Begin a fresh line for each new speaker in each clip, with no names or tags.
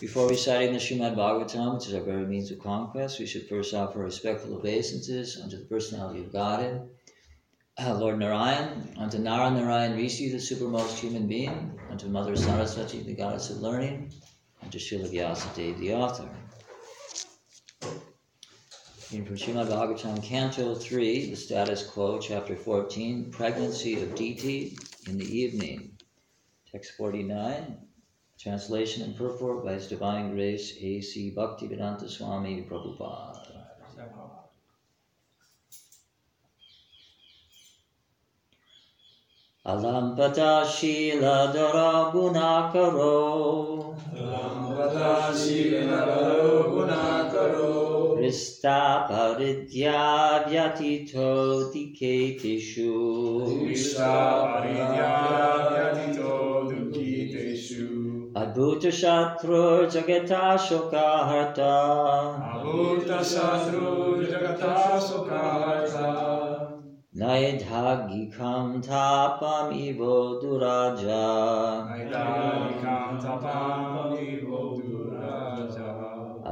Before reciting the Srimad Bhagavatam, which is our very means of conquest, we should first offer respectful obeisances unto the personality of Godhead, uh, Lord Narayan, unto Nara Narayan Rishi, the supermost human being, unto Mother Saraswati, the goddess of learning, and to Srila Vyasadeva, the author. In from Srimad Bhagavatam, Canto 3, the status quo, chapter 14, pregnancy of Diti in the evening. Text 49, translation and purport by His Divine Grace A.C. Bhaktivedanta Swami Prabhupada. Alampata Shila Dara Gunakaro
स्तापरिद्याव्यथितोदिकेतिषु अभूतशास्त्रो जगता शोकाहता
नैधाघिखं धापमिवो दुराजा। नैधाघिखं धापमिवो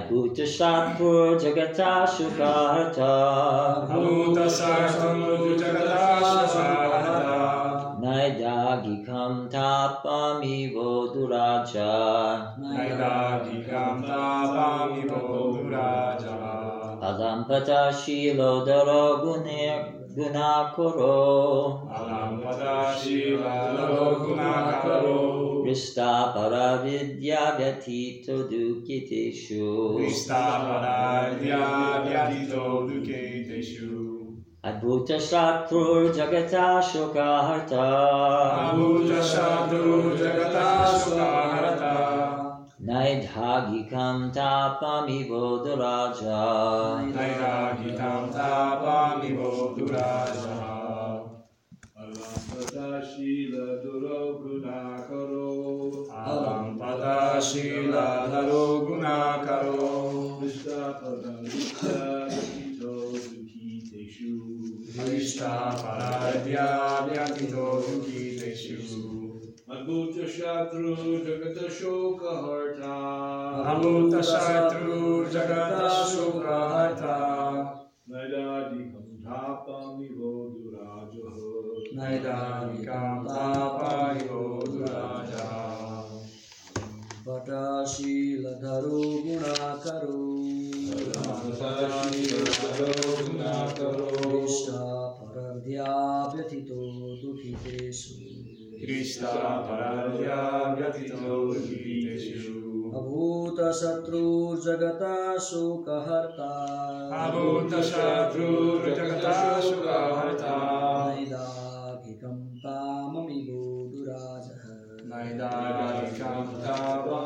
Gunakaro Vista Pararidya Vyatito Duki hmm. Vrishta Pararidya Vyatito
Vistapara vidya vyatito dukiteshu
Vistapara vidya vyatito dukiteshu Adbhuta shatru jagata shukaharta
Adbhuta shatru jagata
shukaharta
Naidhagitam tapamivoduraja. Naidhagitam tapamivoduraja.
Alampada shila duro gunakaro.
Alampada shila duro gunakaro.
Vishtapada vishta yakito dukiteshu.
Vishtapada yakito dukiteshu.
अभूत शत्रु जगत शोक हर्ता
अभूत शत्रु जगत शोक
हर्ता नैदादिकं धापामि वो
दुराजो दुराजः नैदादिकं धापामि
वो दुराजः पटाशीलधरो गुणाकरो। पटाशीलधरो गुणाकरो।
इष्टा परध्या व्यथितो दुःखितेषु।
अभूतशत्रुर्जगता शोकहर्ता
अभूतशत्रुर्जगता शोकहर्ता
नैदाभिकं ताममिवो दुराजः
नैदाभिकं तामम्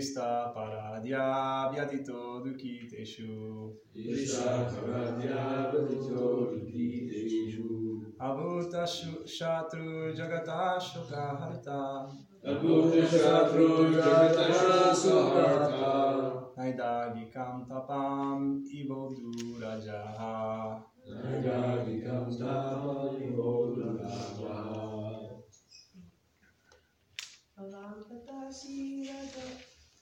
está para a diabia de todo que te chu. Está para a diabia de todo que te chu. Abhuta shatru
jagatashu kaharta.
Abhuta shatru jagatashu
kaharta. Naidagi kam
tapam ivodura jaha. Naidagi
kanta pam ivodura jaha. Alangkah tak sih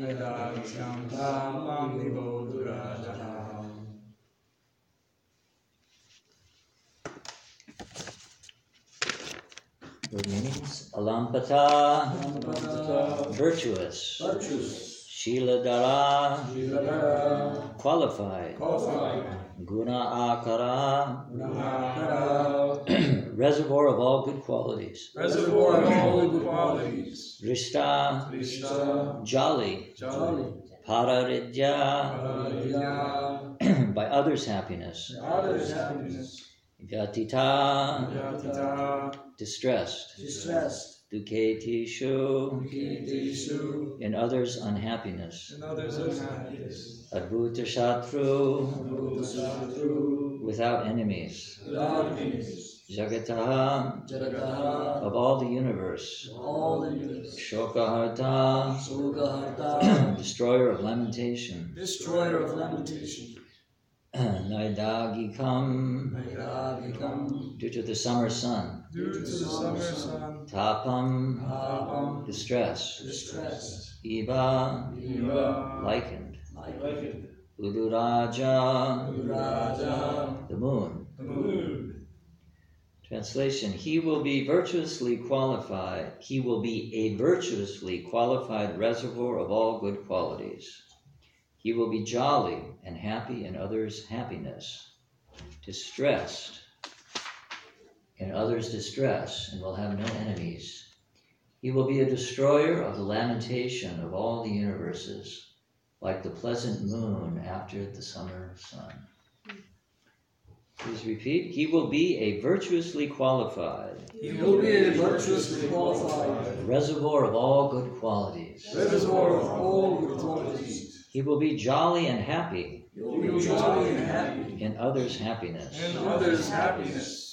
Vedagam Tamam Nivo Durajaha.
Word meanings. Alampata, virtuous.
Virtuous
Shiladara,
Viladara
qualified.
Qualified
Guna akara, reservoir of all good qualities.
Reservoir of all good qualities.
Rishta,
Krishna
jolly.
Jolly.
Pararidya, by others' happiness.
Others happiness
Vyatita,
Yatita.
distressed.
Distressed
Duketishu,
Kiteshu
in others' unhappiness.
And others unhappiness.
Adbhuta Shatru, without enemies.
Without enemies.
Jagataha,
Jagataha
of all the universe.
All the universe.
Shokaharta,
Sugaharta
destroyer of lamentation.
Destroyer of lamentation.
Naidagikam,
Vairagikam
due to the summer sun.
Due to the summer sun.
Tapam,
Papam
distress.
Distressed
Iva,
Eva
likened.
Like
Likened
Uduraja,
Raja
the moon.
The moon.
Translation He will be virtuously qualified. He will be a virtuously qualified reservoir of all good qualities. He will be jolly and happy in others' happiness, distressed in others' distress, and will have no enemies. He will be a destroyer of the lamentation of all the universes, like the pleasant moon after the summer sun. Please repeat. He will be a virtuously qualified
He will be a virtuously qualified
reservoir of all good qualities.
reservoir of all good qualities.
He will be jolly and happy
He will be jolly and happy
in others' happiness,
And others happiness.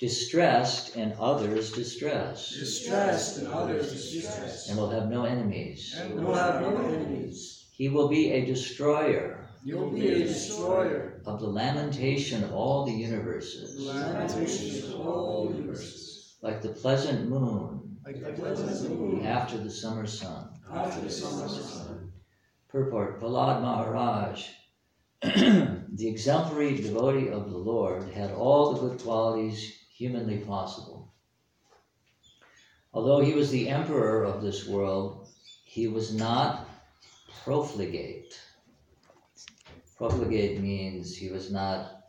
Distressed in others' distress,
distressed and others distressed
and will have no enemies.
And
He will have no enemies.
He will be a destroyer
He will be a destroyer
of the lamentation of all the universes,
lamentation of all universes.
like the pleasant moon
Like
Like
the
pleasant moon
after the summer sun.
after the summer sun.
Purport Prahlad Maharaj, the exemplary devotee of the Lord, had all the good qualities humanly possible. Although he was the emperor of this world, he was not profligate. Profligate means he was not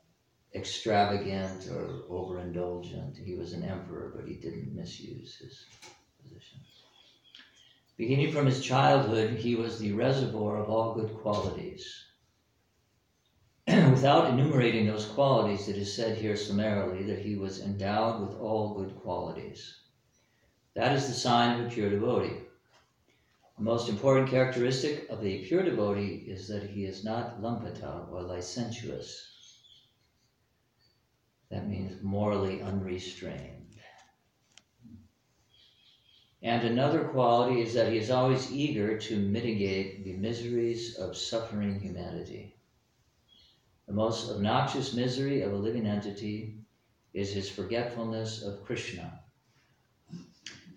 extravagant or overindulgent. He was an emperor, but he didn't misuse his position. Beginning from his childhood, he was the reservoir of all good qualities. Without enumerating those qualities, it is said here summarily that he was endowed with all good qualities. That is the sign of a pure devotee. The most important characteristic of a pure devotee is that he is not lampata or licentious. That means morally unrestrained. And another quality is that he is always eager to mitigate the miseries of suffering humanity. The most obnoxious misery of a living entity is his forgetfulness of Krishna.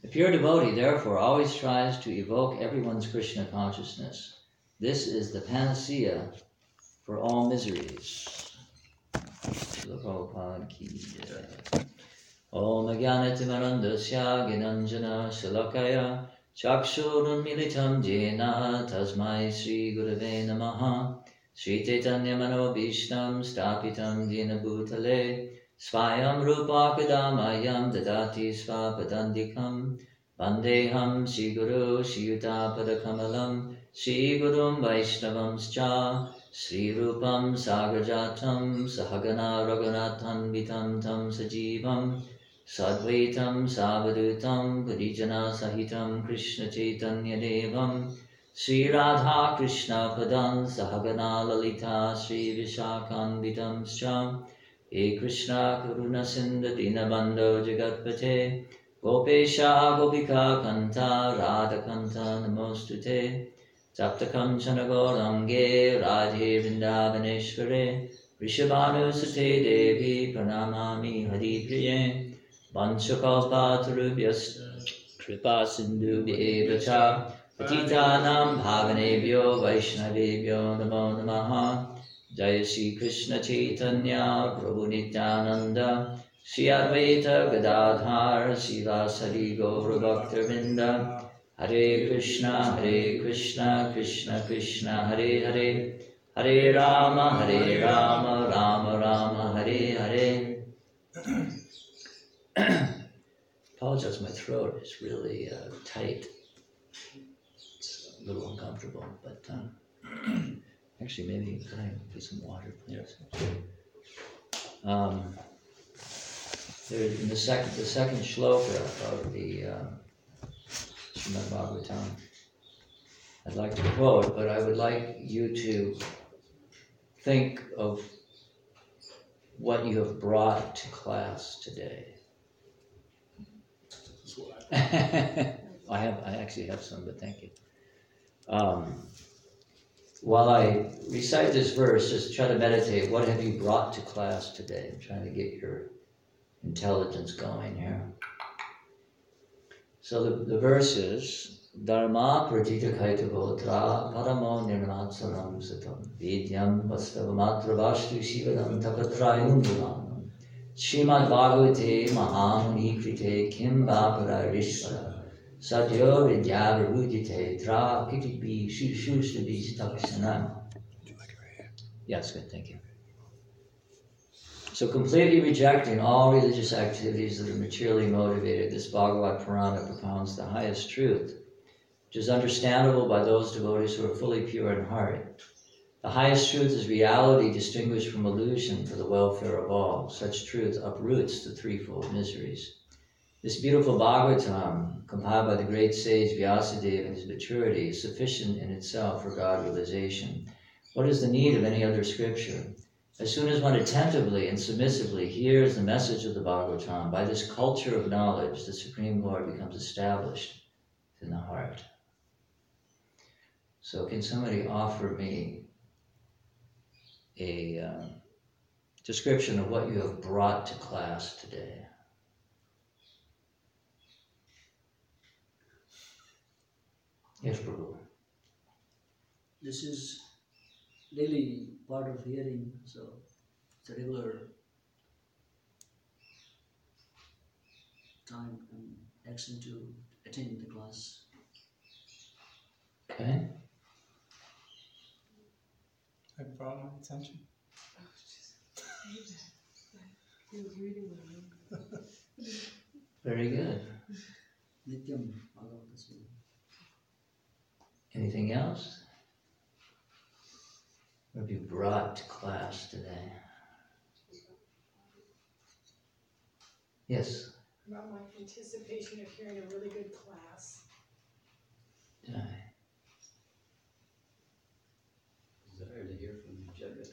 The pure devotee, therefore, always tries to evoke everyone's Krishna consciousness. This is the panacea for all miseries. Om Ginanjana Shalakaya Chakshurunmilitam Jena Tasmai Sri Gurave Namaha श्रीचैतन्यमनोभीष्टं स्थापितं दीनभूतले स्वयं रूपाकदामायं ददाति स्वापदन्दिकं वंदेहम श्रीगुरो श्रीयुतापदकमलं श्रीगुरुं वैष्णव श्रीरूपं सागरजातं सहगना रघुनाथं वितं तं सजीवं सद्वैतं सहित परिजनासहितं कृष्णचैतन्यदेवम् श्रीराधा कृष्णपदं सहगना ललिता श्रीविशाखान्वितं च हे कृष्णा करुणसिन्धदीनबन्धो जगत्पथे गोपेशा गोपिका कन्था राधकन्थ नमोऽस्तु ते सप्तकञ्चनगौरङ्गे राधे वृन्दावनेश्वरे वृषभानुसुते देवी प्रणमामि हरिप्रिये वंशकौपातृभ्यस् कृपा सिन्धुभ्येव च पतितानां भावनेभ्यो वैष्णवेभ्यो नमो नमः। जय श्रीकृष्णचैतन्य प्रभुनित्यानन्द श्री अद्वैत गदाधार शिवासरि गौरभक्तवृन्द। हरे कृष्ण हरे कृष्ण कृष्ण कृष्ण हरे हरे। हरे राम हरे Ram Ram Ram Hare Hare. Apologize, my throat is really uh, tight. A little uncomfortable, but um, actually, maybe could I get some water, please? Um, there, in the second, the second shloka of the um, Srimad Bhagavatam, I'd like to quote, but I would like you to think of what you have brought to class today. I have, I actually have some, but thank you. Um, while I recite this verse, just try to meditate. What have you brought to class today? I'm trying to get your intelligence going here. So the, the verse is Dharma pradita kaita gotra paramo nirmatsanam satam vidyam vastavamatra vastu shivadam tapatrayum dumanam Srimad Bhagavate Mahamuni Krite Kim Bhagavara Tra Kitipi good, thank you. So completely rejecting all religious activities that are materially motivated, this Bhagavata Purana propounds the highest truth, which is understandable by those devotees who are fully pure in heart. The highest truth is reality distinguished from illusion for the welfare of all. Such truth uproots the threefold miseries. This beautiful Bhagavatam, compiled by the great sage Vyasadeva in his maturity, is sufficient in itself for God realization. What is the need of any other scripture? As soon as one attentively and submissively hears the message of the Bhagavatam, by this culture of knowledge, the Supreme Lord becomes established in the heart. So, can somebody offer me a uh, description of what you have brought to class today? Yes, Prabhu.
This is daily part of hearing, so it's a regular time and action to attend the class.
Okay.
I brought my attention.
He was reading them.
Very good.
Nityam Bhagavatasya.
Anything else? What have you brought to class today? Yes.
About my anticipation of hearing a really good class.
Jai.
Desire to hear from the Jagat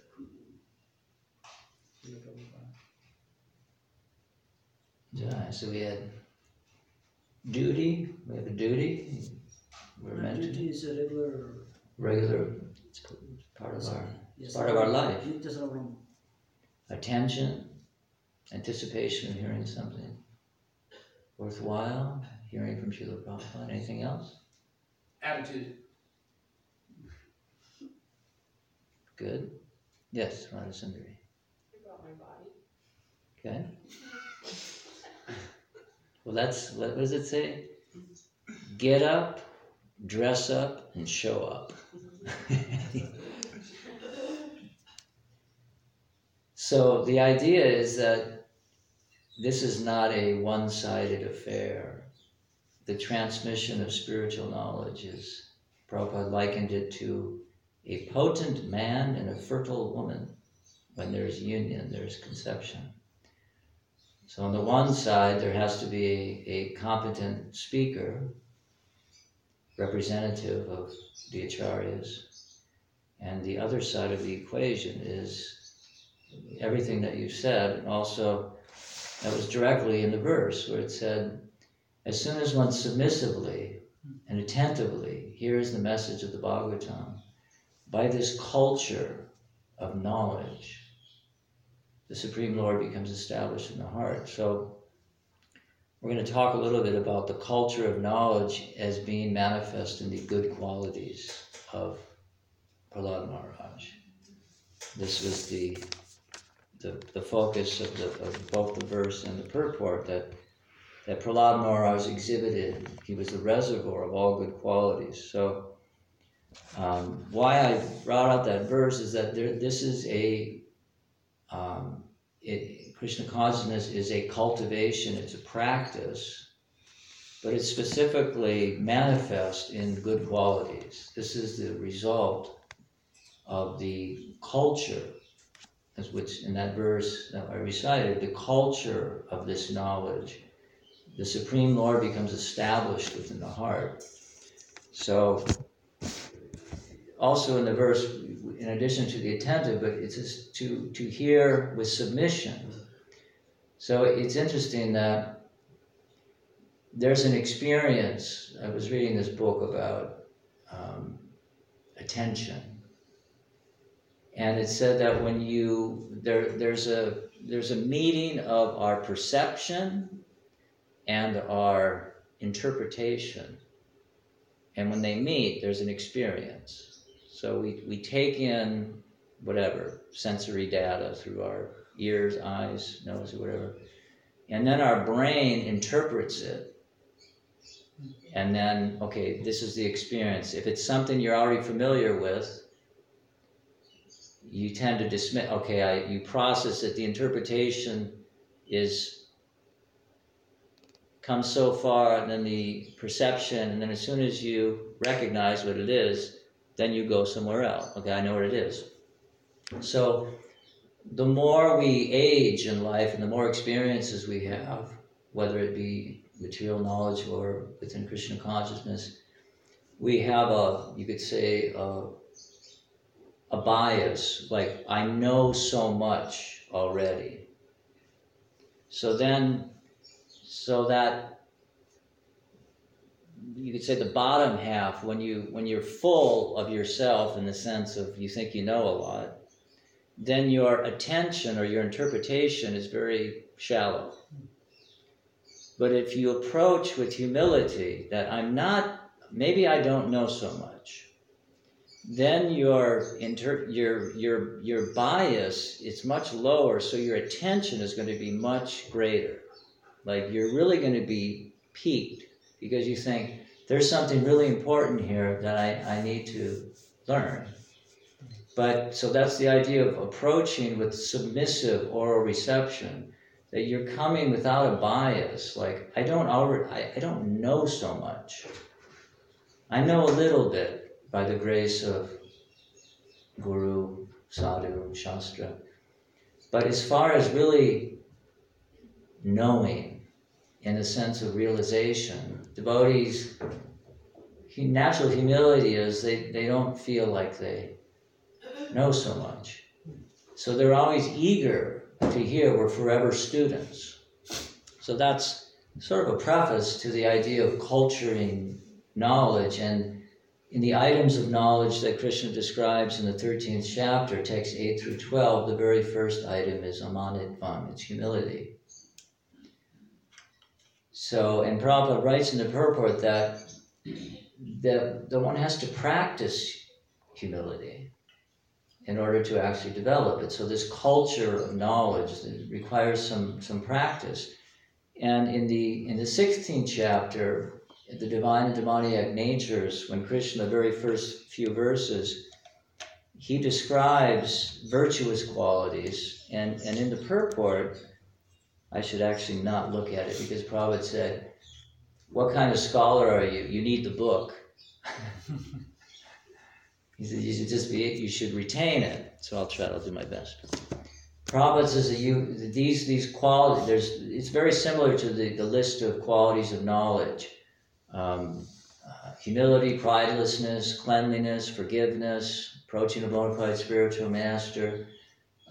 Jai. So we had duty. We have a duty. We're meant
Duty
to
is a regular.
regular. It's part of our
yes,
part of our life. Attention, anticipation of hearing something worthwhile, hearing from Srila Prabhupada. Anything else?
Attitude.
Good. Yes, Radha Sundari.
About my body.
Okay. Well, that's what does it say? Get up, dress up, and show up. so the idea is that this is not a one-sided affair. The transmission of spiritual knowledge is Prabhupada likened it to a potent man and a fertile woman. When there's union, there's conception. So on the one side, there has to be a, a competent speaker, representative of the acharyas, and the other side of the equation is everything that you said, and also that was directly in the verse where it said, as soon as one submissively and attentively hears the message of the Bhagavatam, by this culture of knowledge, the Supreme Lord becomes established in the heart. So, we're going to talk a little bit about the culture of knowledge as being manifest in the good qualities of Prahlad Maharaj. This was the, the, the focus of, the, of both the verse and the purport that, that Prahlad Maharaj exhibited. He was the reservoir of all good qualities. So, um, why I brought out that verse is that there, this is a um, it, Krishna consciousness is a cultivation, it's a practice, but it's specifically manifest in good qualities. This is the result of the culture, as which in that verse that I recited, the culture of this knowledge. The Supreme Lord becomes established within the heart. So, also in the verse, in addition to the attentive, but it's to, to hear with submission. So it's interesting that there's an experience. I was reading this book about um, attention, and it said that when you there there's a there's a meeting of our perception and our interpretation, and when they meet, there's an experience. So we, we take in whatever sensory data through our ears, eyes, nose, or whatever, and then our brain interprets it. And then, okay, this is the experience. If it's something you're already familiar with, you tend to dismiss. Okay, I, you process it. The interpretation is comes so far, and then the perception, and then as soon as you recognize what it is, then you go somewhere else. Okay, I know what it is. So the more we age in life and the more experiences we have, whether it be material knowledge or within Krishna consciousness, we have a, you could say, a, a bias, like I know so much already. So then, so that you could say the bottom half when you when you're full of yourself in the sense of you think you know a lot then your attention or your interpretation is very shallow but if you approach with humility that i'm not maybe i don't know so much then your inter, your your your bias is much lower so your attention is going to be much greater like you're really going to be peaked because you think there's something really important here that I, I need to learn. But so that's the idea of approaching with submissive oral reception, that you're coming without a bias. Like, I don't already, I, I don't know so much. I know a little bit by the grace of Guru, Sadhu, Shastra. But as far as really knowing, in the sense of realization. Devotees, natural humility is they, they don't feel like they know so much. So they're always eager to hear we're forever students. So that's sort of a preface to the idea of culturing knowledge. And in the items of knowledge that Krishna describes in the 13th chapter, text 8 through 12, the very first item is amanitvam, it's humility. So, and Prabhupada writes in the purport that the, the one has to practice humility in order to actually develop it. So this culture of knowledge requires some, some practice. And in the in the 16th chapter, the divine and demoniac natures, when Krishna, the very first few verses, he describes virtuous qualities, and, and in the purport, I should actually not look at it because Prabhupada said, What kind of scholar are you? You need the book. he You should just be, you should retain it. So I'll try, I'll do my best. Prabhupada says that you, these, these qualities, there's, it's very similar to the, the list of qualities of knowledge um, uh, humility, pridelessness, cleanliness, forgiveness, approaching a bona fide spiritual master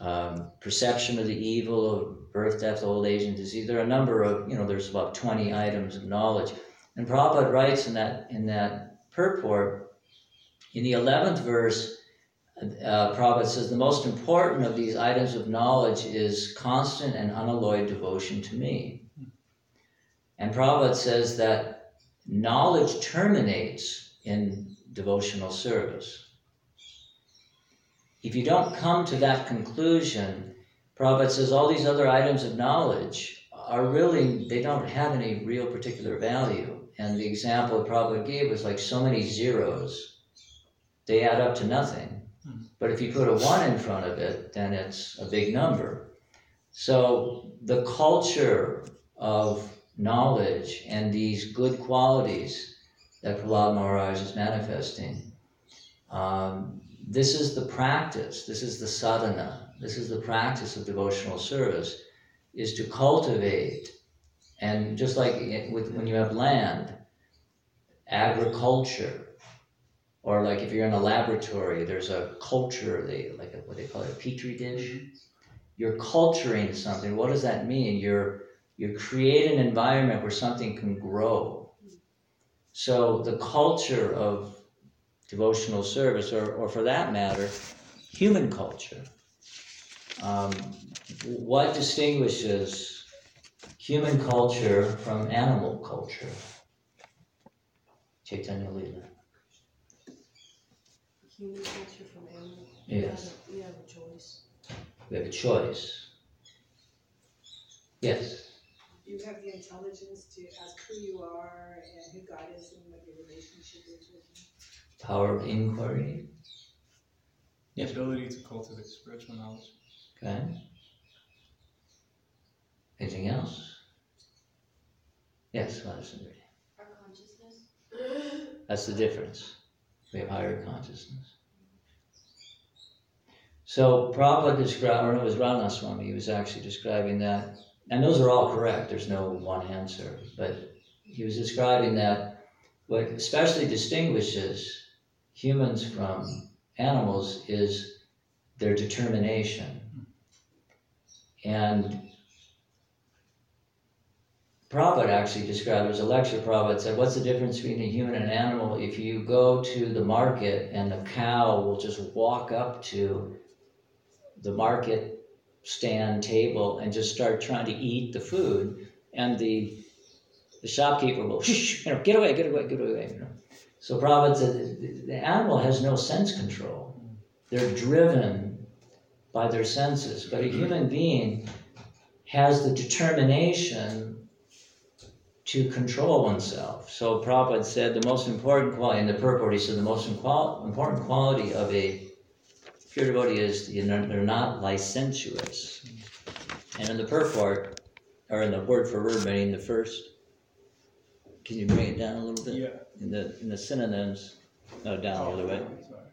um, perception of the evil of birth, death, old age, and disease. There are a number of, you know, there's about 20 items of knowledge. And Prabhupada writes in that, in that purport, in the 11th verse, uh, Prabhupada says, the most important of these items of knowledge is constant and unalloyed devotion to me. And Prabhupada says that knowledge terminates in devotional service. If you don't come to that conclusion, Prabhupada says all these other items of knowledge are really, they don't have any real particular value. And the example Prabhupada gave was like so many zeros, they add up to nothing. But if you put a one in front of it, then it's a big number. So the culture of knowledge and these good qualities that Prahlad Maharaj is manifesting, um, this is the practice, this is the sadhana, this is the practice of devotional service, is to cultivate. And just like with, when you have land, agriculture, or like if you're in a laboratory, there's a culture, they like a, what they call it, a petri dish. You're culturing something. What does that mean? You're you create an environment where something can grow. So the culture of devotional service, or, or for that matter, human culture. Um, what distinguishes human culture from animal culture? Chaitanya Lila.
Human culture from animal.
Yes.
We have a choice.
We have a choice. Yes.
You have the intelligence to ask who you are and who God is and what your relationship is with Him.
Power of inquiry.
The ability to cultivate spiritual knowledge.
Okay. Anything else? Yes, Madison.
Our consciousness.
That's the difference. We have higher consciousness. So Prabhupada described, or it was Ranaswami, he was actually describing that, and those are all correct, there's no one answer, but he was describing that what especially distinguishes humans from animals is their determination. And Prabhupada actually described, was a lecture Prabhupada said, what's the difference between a human and an animal? If you go to the market and the cow will just walk up to the market stand table and just start trying to eat the food, and the the shopkeeper will, shh, you know, get away, get away, get away. You know. So Prabhupada said, the animal has no sense control. They're driven by their senses, but a human being has the determination to control oneself. So Prabhupada said the most important quality, in the purport, he said the most important quality of a pure devotee is you know, they're not licentious. And in the purport, or in the word for word meaning, the first, can you bring it down a little bit?
Yeah.
In the in the synonyms, no, down the other way.
Oh, sorry.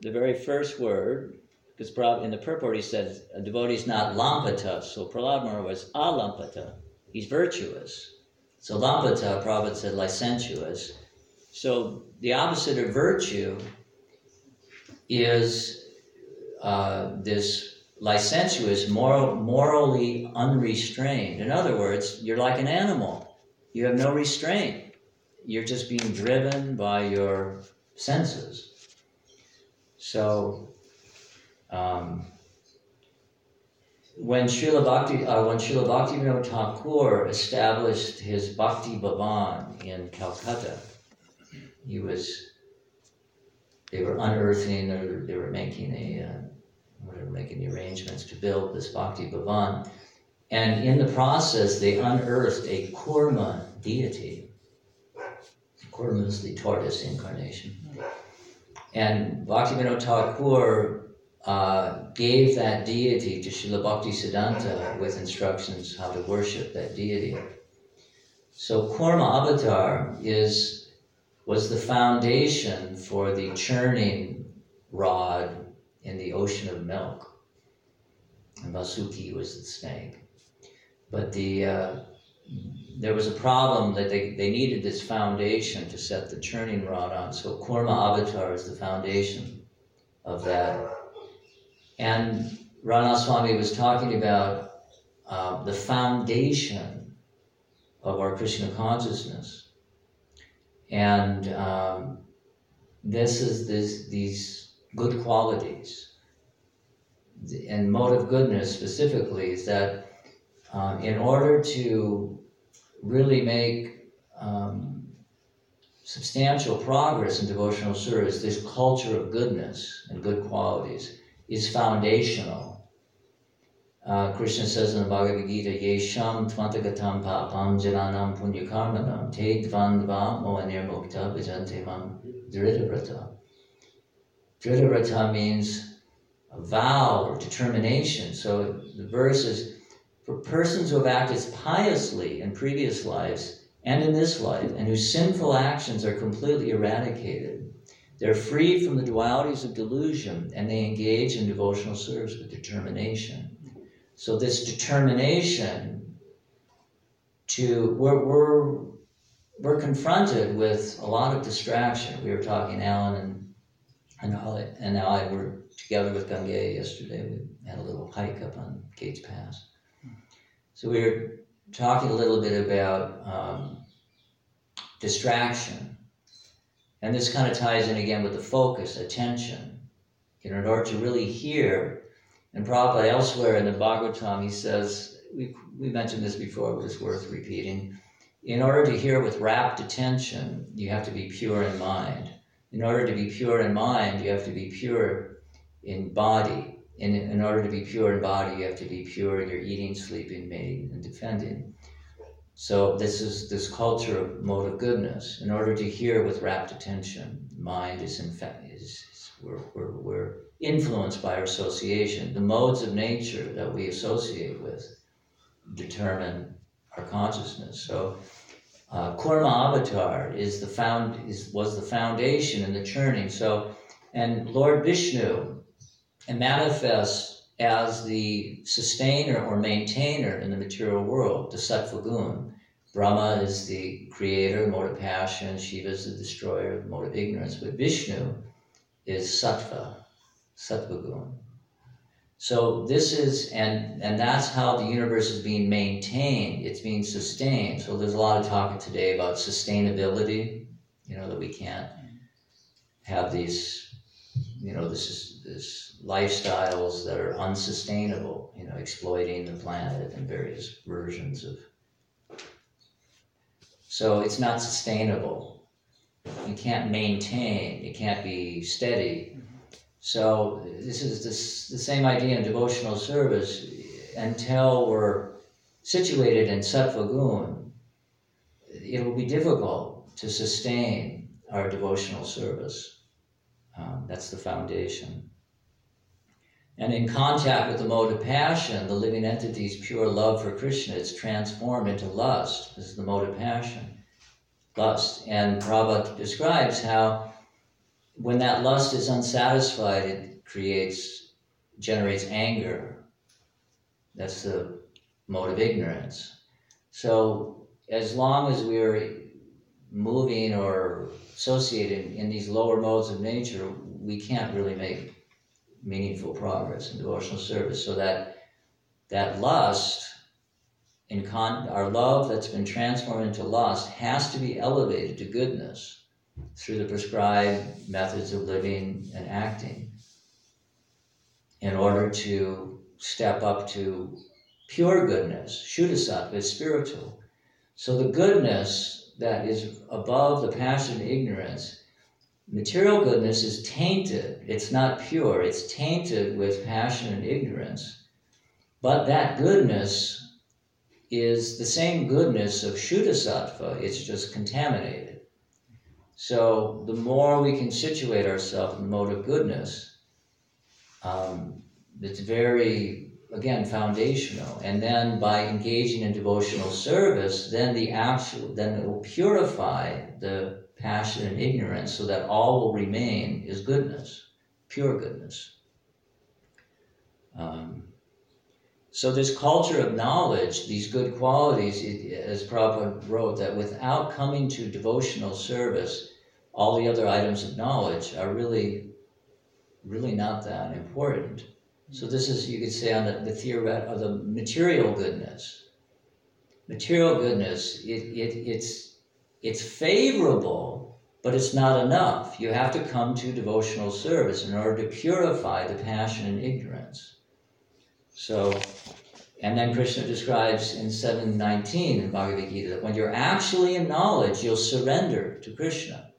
The very first word, because in the purport he says a devotee is not lampata, so Prahlad was alampata. He's virtuous. So lampata, Prabhupada said licentious. So the opposite of virtue is uh, this licentious, moral, morally unrestrained. In other words, you're like an animal. You have no restraint. You're just being driven by your senses. So, um, when Srila Bhakti, uh, when Srila Bhaktivinoda Thakur established his Bhakti Bhavan in Calcutta, he was, they were unearthing, or they were making a, uh, whatever, making the arrangements to build this Bhakti Bhavan. And in the process, they unearthed a Kurma deity. Kurma is the tortoise incarnation. And Bhaktivinoda Thakur uh, gave that deity to Srila Bhakti Siddhanta with instructions how to worship that deity. So Kurma avatar is was the foundation for the churning rod in the ocean of milk. And Vasuki was the snake. But the uh, there was a problem that they, they needed this foundation to set the churning rod on. So Kurma avatar is the foundation of that. And Ranaswami was talking about uh, the foundation of our Krishna consciousness. And um, this is this, these good qualities. And mode of goodness specifically is that um, in order to really make um, substantial progress in devotional service, this culture of goodness and good qualities is foundational. Uh, Krishna says in the Bhagavad Gita, Yesham tvantagatam papam jananam punyakarmanam te dvandva moanirmukta bhajante mam dhridavrata. Dhridavrata means a vow or determination. So the verse is for persons who have acted piously in previous lives and in this life, and whose sinful actions are completely eradicated. They're freed from the dualities of delusion and they engage in devotional service with determination. So, this determination to, we're, we're, we're confronted with a lot of distraction. We were talking, Alan and, and, I, and I were together with Gange yesterday. We had a little hike up on Gates Pass. So, we were talking a little bit about um, distraction. And this kind of ties in again with the focus, attention. You know, in order to really hear, and probably elsewhere in the Bhagavatam, he says, we, we mentioned this before, but it's worth repeating. In order to hear with rapt attention, you have to be pure in mind. In order to be pure in mind, you have to be pure in body. In, in order to be pure in body, you have to be pure in your eating, sleeping, mating, and defending. So this is this culture of mode of goodness. In order to hear with rapt attention, mind is in fact is, is we're, we're, we're influenced by our association. The modes of nature that we associate with determine our consciousness. So uh, Kurma Avatar is the found is was the foundation in the churning. So and Lord Vishnu manifests as the sustainer or maintainer in the material world, the Sattva Gun. Brahma is the creator, mode of passion, Shiva is the destroyer, mode of ignorance, but Vishnu is Sattva, Sattva Gun. So this is, and, and that's how the universe is being maintained, it's being sustained. So there's a lot of talk today about sustainability, you know, that we can't have these, you know, this is this lifestyles that are unsustainable, you know, exploiting the planet and various versions of. So it's not sustainable. You can't maintain, it can't be steady. So this is this, the same idea in devotional service. Until we're situated in sattva it will be difficult to sustain our devotional service. Um, that's the foundation. And in contact with the mode of passion, the living entity's pure love for Krishna is transformed into lust. This is the mode of passion, lust. And Prabhupada describes how when that lust is unsatisfied, it creates, generates anger. That's the mode of ignorance. So as long as we're moving or associated in these lower modes of nature, we can't really make meaningful progress in devotional service. So that that lust, in con- our love that's been transformed into lust, has to be elevated to goodness through the prescribed methods of living and acting in order to step up to pure goodness. Shuddhasattva spiritual. So the goodness that is above the passion and ignorance, material goodness is tainted. It's not pure. It's tainted with passion and ignorance. But that goodness is the same goodness of Shuddhasattva. It's just contaminated. So the more we can situate ourselves in the mode of goodness, um, it's very, again, foundational. And then by engaging in devotional service, then the actual, then it will purify the passion and ignorance so that all will remain is goodness, pure goodness. Um, so this culture of knowledge, these good qualities, it, as Prabhupada wrote, that without coming to devotional service, all the other items of knowledge are really, really not that important. So this is, you could say, on the, the theoret or the material goodness. Material goodness, it, it, it's, it's favorable, but it's not enough. You have to come to devotional service in order to purify the passion and ignorance. So, and then Krishna describes in 719 in Bhagavad Gita that when you're actually in knowledge, you'll surrender to Krishna.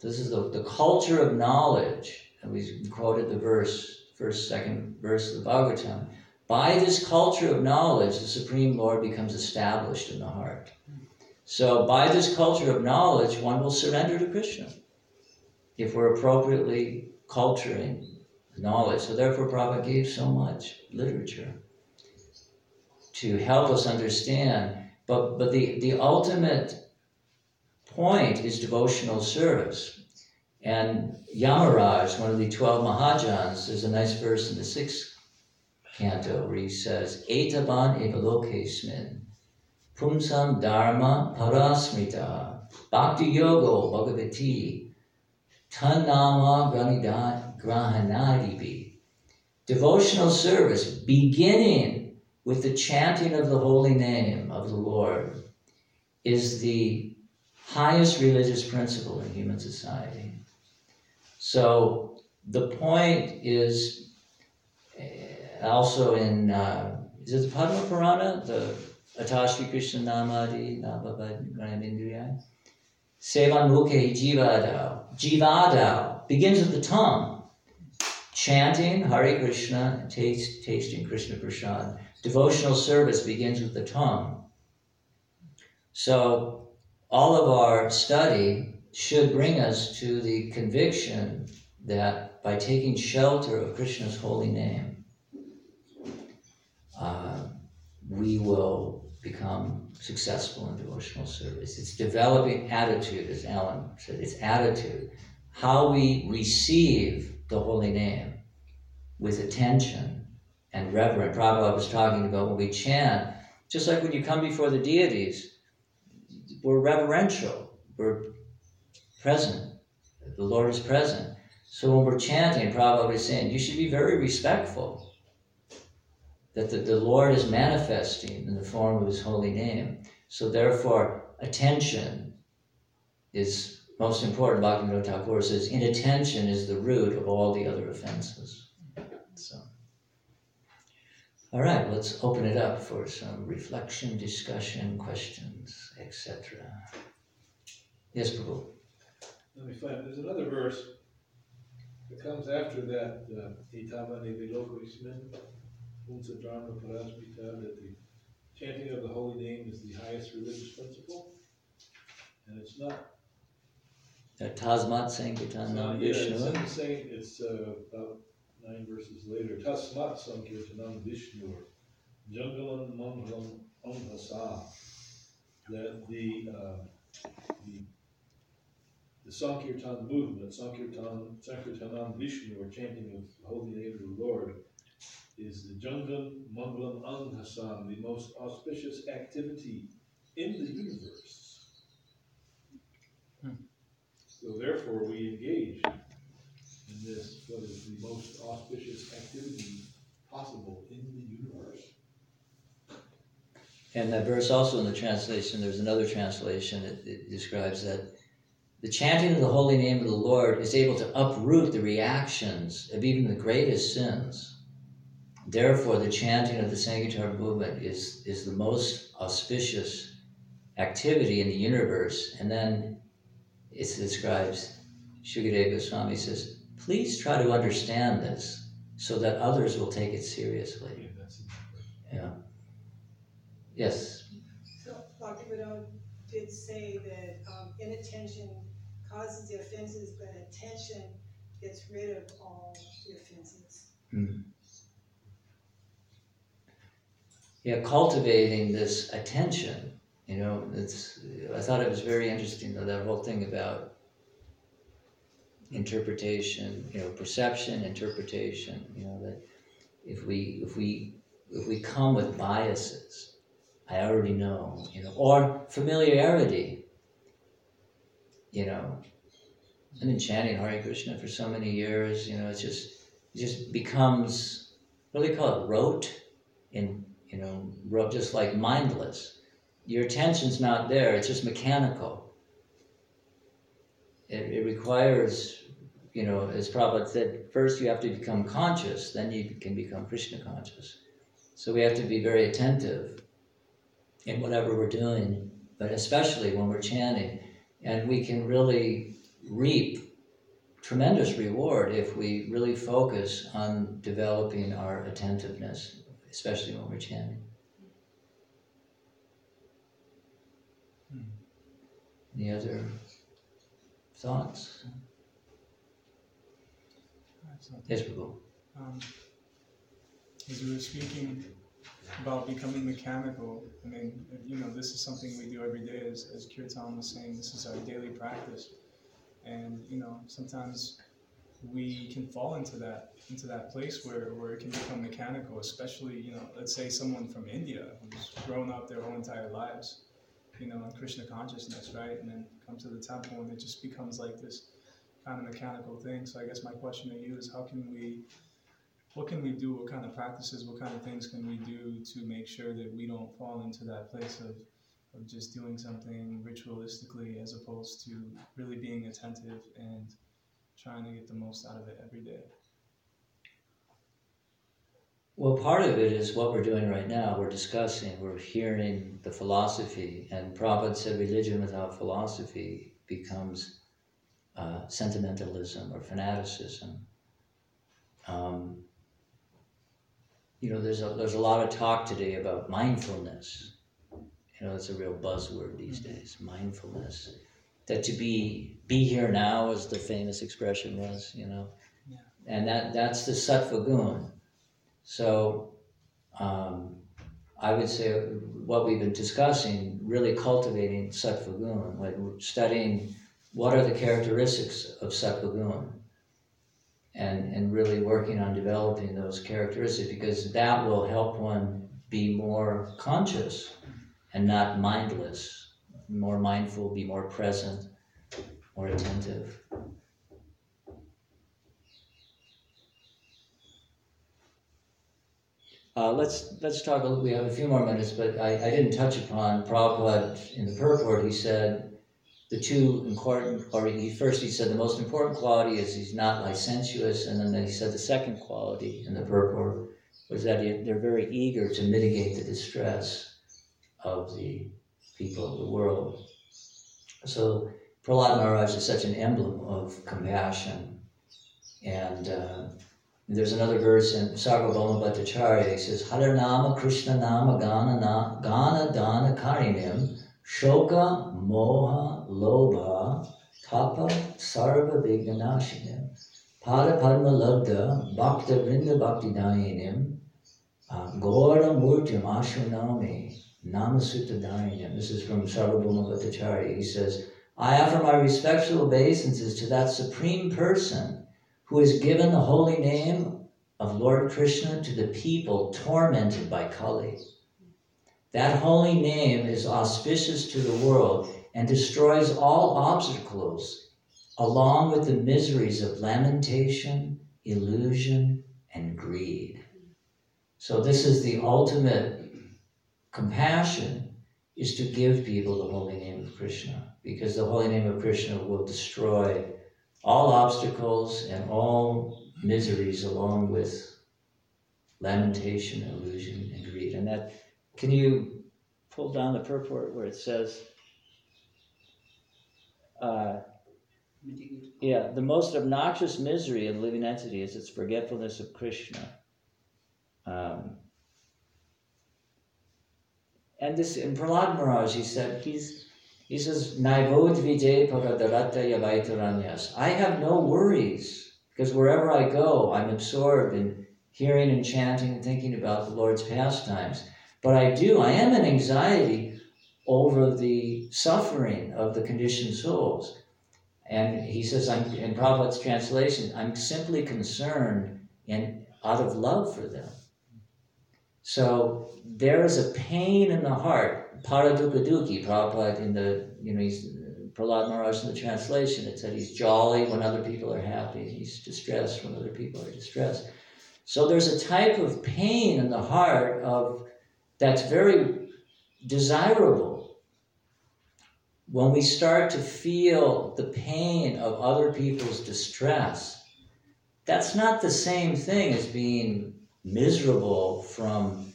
This is the, the culture of knowledge. And we quoted the verse, first, second verse of the Bhagavatam. By this culture of knowledge, the Supreme Lord becomes established in the heart. So, by this culture of knowledge, one will surrender to Krishna if we're appropriately culturing knowledge. So, therefore, Prabhupada gave so much literature to help us understand. But, but the, the ultimate point is devotional service. And Yamaraj, one of the 12 Mahajans, there's a nice verse in the sixth canto where he says, Etaban evalokesmin, pumsam dharma parasmita, bhakti yogo bhagavati, tanama grahanadibi. Devotional service beginning with the chanting of the holy name of the Lord is the highest religious principle in human society. So the point is uh, also in, uh, is it the Padma Purana? The Atashri Krishna Namadi Nababadindriya? Sevan Mukhe Jivadao. Jivadao begins with the tongue. Chanting Hare Krishna, taste, tasting Krishna Prasad. Devotional service begins with the tongue. So all of our study should bring us to the conviction that by taking shelter of Krishna's holy name, uh, we will become successful in devotional service. It's developing attitude, as Alan said, it's attitude. How we receive the holy name with attention and reverence. Prabhupada was talking about when we chant, just like when you come before the deities, we're reverential, we're present. The Lord is present. So when we're chanting, Prabhupada saying, you should be very respectful that the, the Lord is manifesting in the form of His holy name. So therefore, attention is most important. Bhaktivinoda Thakur says, inattention is the root of all the other offenses. So, all right, let's open it up for some reflection, discussion, questions, etc. Yes, Prabhu.
Let me find, there's another verse that comes after that, uh, Itamane Viloko Ismen, Unsa Dharma Parasmita, that the chanting of the holy name is the highest religious principle. And it's not,
Tasmat
it's
Sankirtan
not, yeah, it's
Vishnu.
in it's, uh, about nine verses later. Tasmat Sankirtanam Vishnu, Jangalam Mangalam Amhasa. That the, uh, the the Sankirtan movement, Sankirtan, Sankirtanam Vishnu, or chanting of the holy name of the Lord, is the Jangan Mangalam Anghasam, the most auspicious activity in the universe. Hmm. So therefore, we engage in this, what is the most auspicious activity possible in the universe.
And that verse also in the translation, there's another translation that describes that the chanting of the holy name of the Lord is able to uproot the reactions of even the greatest sins. Therefore, the chanting of the Sankirtan movement is, is the most auspicious activity in the universe. And then it describes, Shukadeva Goswami says, please try to understand this so that others will take it seriously.
Yeah.
Yeah. Yes.
So Bhaktivinoda did say that um, inattention causes the offenses, but attention gets rid of all the offenses. Hmm.
yeah, cultivating this attention. You know, it's. I thought it was very interesting though that whole thing about interpretation. You know, perception, interpretation. You know that if we if we if we come with biases, I already know. You know, or familiarity. You know, I've been chanting Hare Krishna for so many years. You know, it's just it just becomes what do they call it rote? In you know rote just like mindless. Your attention's not there it's just mechanical. It, it requires you know as Prabhupada said first you have to become conscious then you can become krishna conscious. So we have to be very attentive in whatever we're doing but especially when we're chanting and we can really reap tremendous reward if we really focus on developing our attentiveness, especially when we're chanting.
Hmm.
Any other thoughts? Yes, Prabhu.
um, as we were speaking about becoming mechanical, I mean, you know, this is something we do every day, as, as Kirtan was saying, this is our daily practice. And, you know, sometimes we can fall into that into that place where, where it can become mechanical, especially, you know, let's say someone from India who's grown up their whole entire lives, you know, in Krishna consciousness, right? And then come to the temple and it just becomes like this kind of mechanical thing. So I guess my question to you is how can we what can we do? What kind of practices, what kind of things can we do to make sure that we don't fall into that place of, of just doing something ritualistically as opposed to really being attentive and trying to get the most out of it every day?
Well, part of it is what we're doing right now. We're discussing, we're hearing the philosophy, and Prabhupada said religion without philosophy becomes uh, sentimentalism or fanaticism. Um, you know, there's a, there's a lot of talk today about mindfulness. You know, it's a real buzzword these days, mindfulness. That to be be here now, as the famous expression was, you know,
Yeah.
and that that's the sattva gun. So, um, I would say what we've been discussing, really cultivating sattva gun, like studying what are the characteristics of sattva gun, and and really working on developing those characteristics because that will help one be more conscious and not mindless, more mindful, be more present, more attentive. Uh, let's let's talk. A little, we have a few more minutes, but I, I didn't touch upon Prabhupada in the purport. He said the two important, or he first he said the most important quality is he's not licentious, and then he said the second quality in the purport was that he, they're very eager to mitigate the distress of the people of the world. So Prahlad Maharaj is such an emblem of compassion, and uh, there's another verse in Sarvabhauma Bhattacharya. He says, Haranama Krishna Nama Gana Gana Dana Karinim Shoka Moha Lobha Tapa Sarva Vignanashinim Pada Padma Labda Bhakta Vrinda Bhakti Dayinim Gora Murtim Ashunami Namasutta. This is from Sarvabhauma Bhattacharya. He says, I offer my respectful obeisances to that Supreme Person who has given the holy name of Lord Krishna to the people tormented by Kali. That holy name is auspicious to the world and destroys all obstacles, along with the miseries of lamentation, illusion, and greed. So, this is the ultimate compassion is to give people the holy name of Krishna, because the holy name of Krishna will destroy all obstacles and all miseries along with lamentation, illusion, and greed. And that, can you pull down the purport where it says, uh, yeah, the most obnoxious misery of living entity is its forgetfulness of Krishna. Um, and this, in Prahlad Maharaj, he said, he's, he says, Naivod vijay yavaitaranyas. I have no worries because wherever I go, I'm absorbed in hearing and chanting and thinking about the Lord's pastimes. But I do, I am in anxiety over the suffering of the conditioned souls. And he says, I'm, in Prabhupada's translation, I'm simply concerned and out of love for them. So there is a pain in the heart, paradukha dukkhi, Prabhupada in the, you know, he's Prahlad Maharaj in the translation. It said he's jolly when other people are happy, he's distressed when other people are distressed. So there's a type of pain in the heart of that's very desirable. When we start to feel the pain of other people's distress, that's not the same thing as being miserable from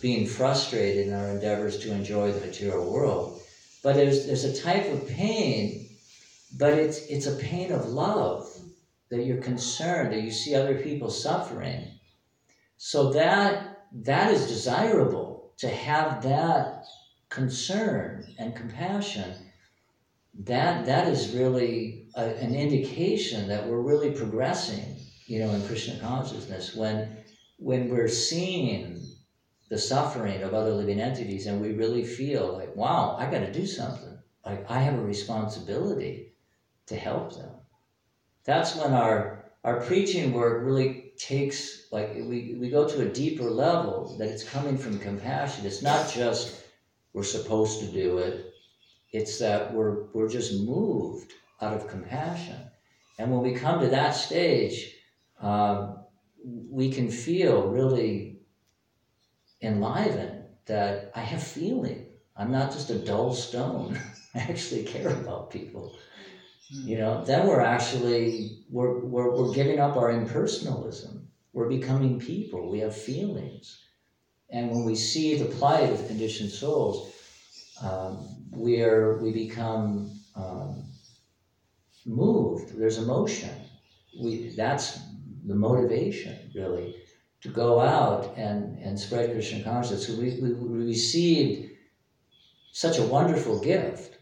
being frustrated in our endeavors to enjoy the material world. But there's, there's a type of pain, but it's, it's a pain of love that you're concerned, that you see other people suffering. So that, that is desirable to have that concern and compassion. That, that is really a, an indication that we're really progressing, you know, in Krishna consciousness when, when we're seeing the suffering of other living entities and we really feel like, wow, I got to do something. Like I have a responsibility to help them. That's when our our preaching work really takes like we, we go to a deeper level that it's coming from compassion. It's not just we're supposed to do it. It's that we're we're just moved out of compassion. And when we come to that stage, um, we can feel really enlivened that I have feeling. I'm not just a dull stone. I actually care about people. You know, then we're actually we're, we're, we're giving up our impersonalism. We're becoming people. We have feelings. And when we see the plight of conditioned souls, um, we are we become um, moved. There's emotion. We that's the motivation really to go out and, and spread Krishna consciousness. So we, we, we received such a wonderful gift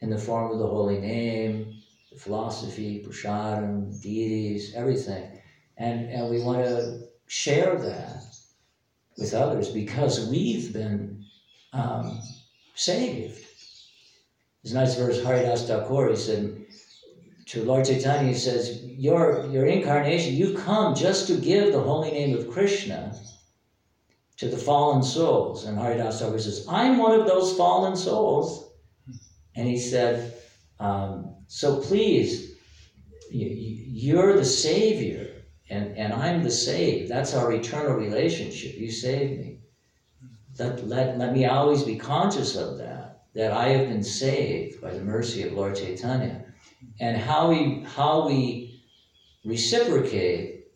in the form of the holy name, the philosophy, prasadam, deities, everything. And, and we want to share that with others because we've been um, saved. There's a nice verse, Haridas Thakur, he said, to Lord Chaitanya, he says, your, your incarnation, you come just to give the holy name of Krishna to the fallen souls. And Haridas Thakur says, I'm one of those fallen souls. And he said, um, so please, you're the savior, and, and I'm the saved. That's our eternal relationship. You saved me. Let, let, let me always be conscious of that, that I have been saved by the mercy of Lord Chaitanya and how we how we reciprocate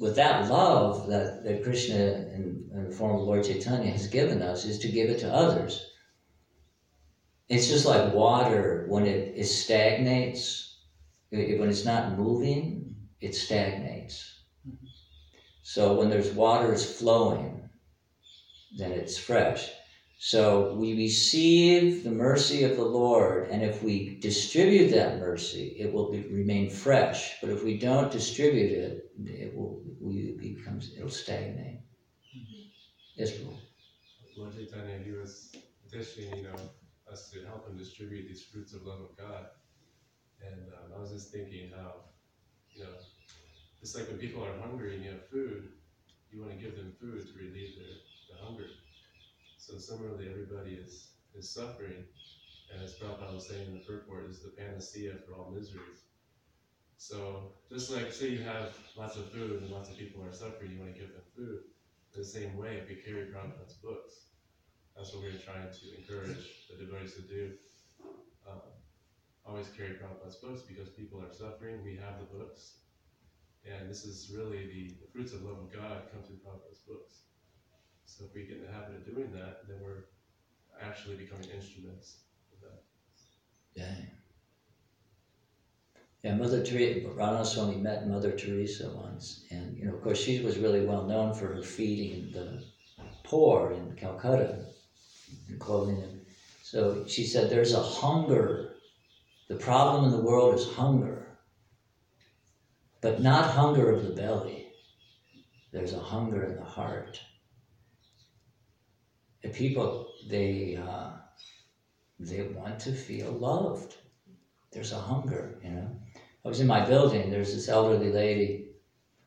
with that love that, that Krishna in, in the form of Lord Chaitanya has given us is to give it to others. It's just like water when it, it stagnates, when it's not moving, it stagnates. So when there's water is flowing, then it's fresh. So we receive the mercy of the Lord, and if we distribute that mercy, it will be, remain fresh. But if we don't distribute it, it will we becomes it'll stagnate. Mm-hmm. Yes, Lord.
Lord Chaitanya, he was petitioning, you know, us to help him distribute these fruits of love of God. And um, I was just thinking how, you know, it's like when people are hungry and you have food, you want to give them food to relieve their, their hunger. So similarly, everybody is, is suffering, and as Prabhupada was saying in the purport, is the panacea for all miseries. So just like say you have lots of food and lots of people are suffering, you want to give them food. The same way, if you carry Prabhupada's books, that's what we're trying to encourage the devotees to do. Um, always carry Prabhupada's books because people are suffering. We have the books. And this is really the, the fruits of love of God come through Prabhupada's books. So if we get in the habit of doing that, then we're actually becoming instruments of that.
Yeah. Yeah, Mother Teresa, Ranaswami met Mother Teresa once, and you know, of course, she was really well known for her feeding the poor in Calcutta and clothing them. So she said, "There's a hunger. The problem in the world is hunger, but not hunger of the belly. There's a hunger in the heart." the people they uh, they want to feel loved. There's a hunger, you know. I was in my building. There's this elderly lady,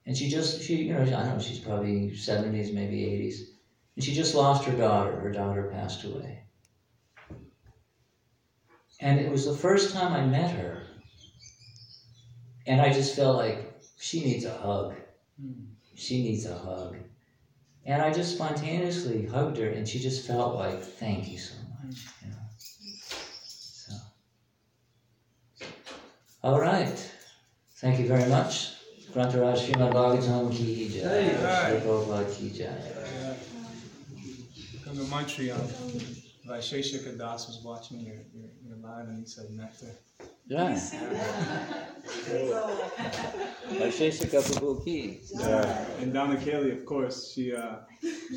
and she just she you know I don't know she's probably seventies maybe eighties, and she just lost her daughter. Her daughter passed away. And it was the first time I met her. And I just felt like she needs a hug.
Hmm.
She needs a hug. And I just spontaneously hugged her, and she just felt like, thank you so much. You know? So. All right. Thank you very much. Grantaraj Srimad Bhagavatam ki jai. Shri Prabhupada ki jai.
Come to Montreal. Vaisheshika Das was watching your, your, your live and he said nectar.
Jai. Vaisheshika Prabhu ki.
And Donna Kelly, of course, she uh,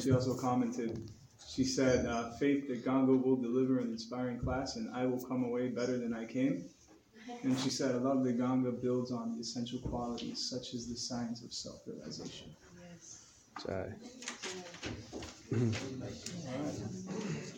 she also commented. She said, uh, "Faith that Ganga will deliver an inspiring class, and I will come away better than I came." And she said, "I love that Ganga builds on the essential qualities such as the science of self-realization."
Yes.
Jai.
All right.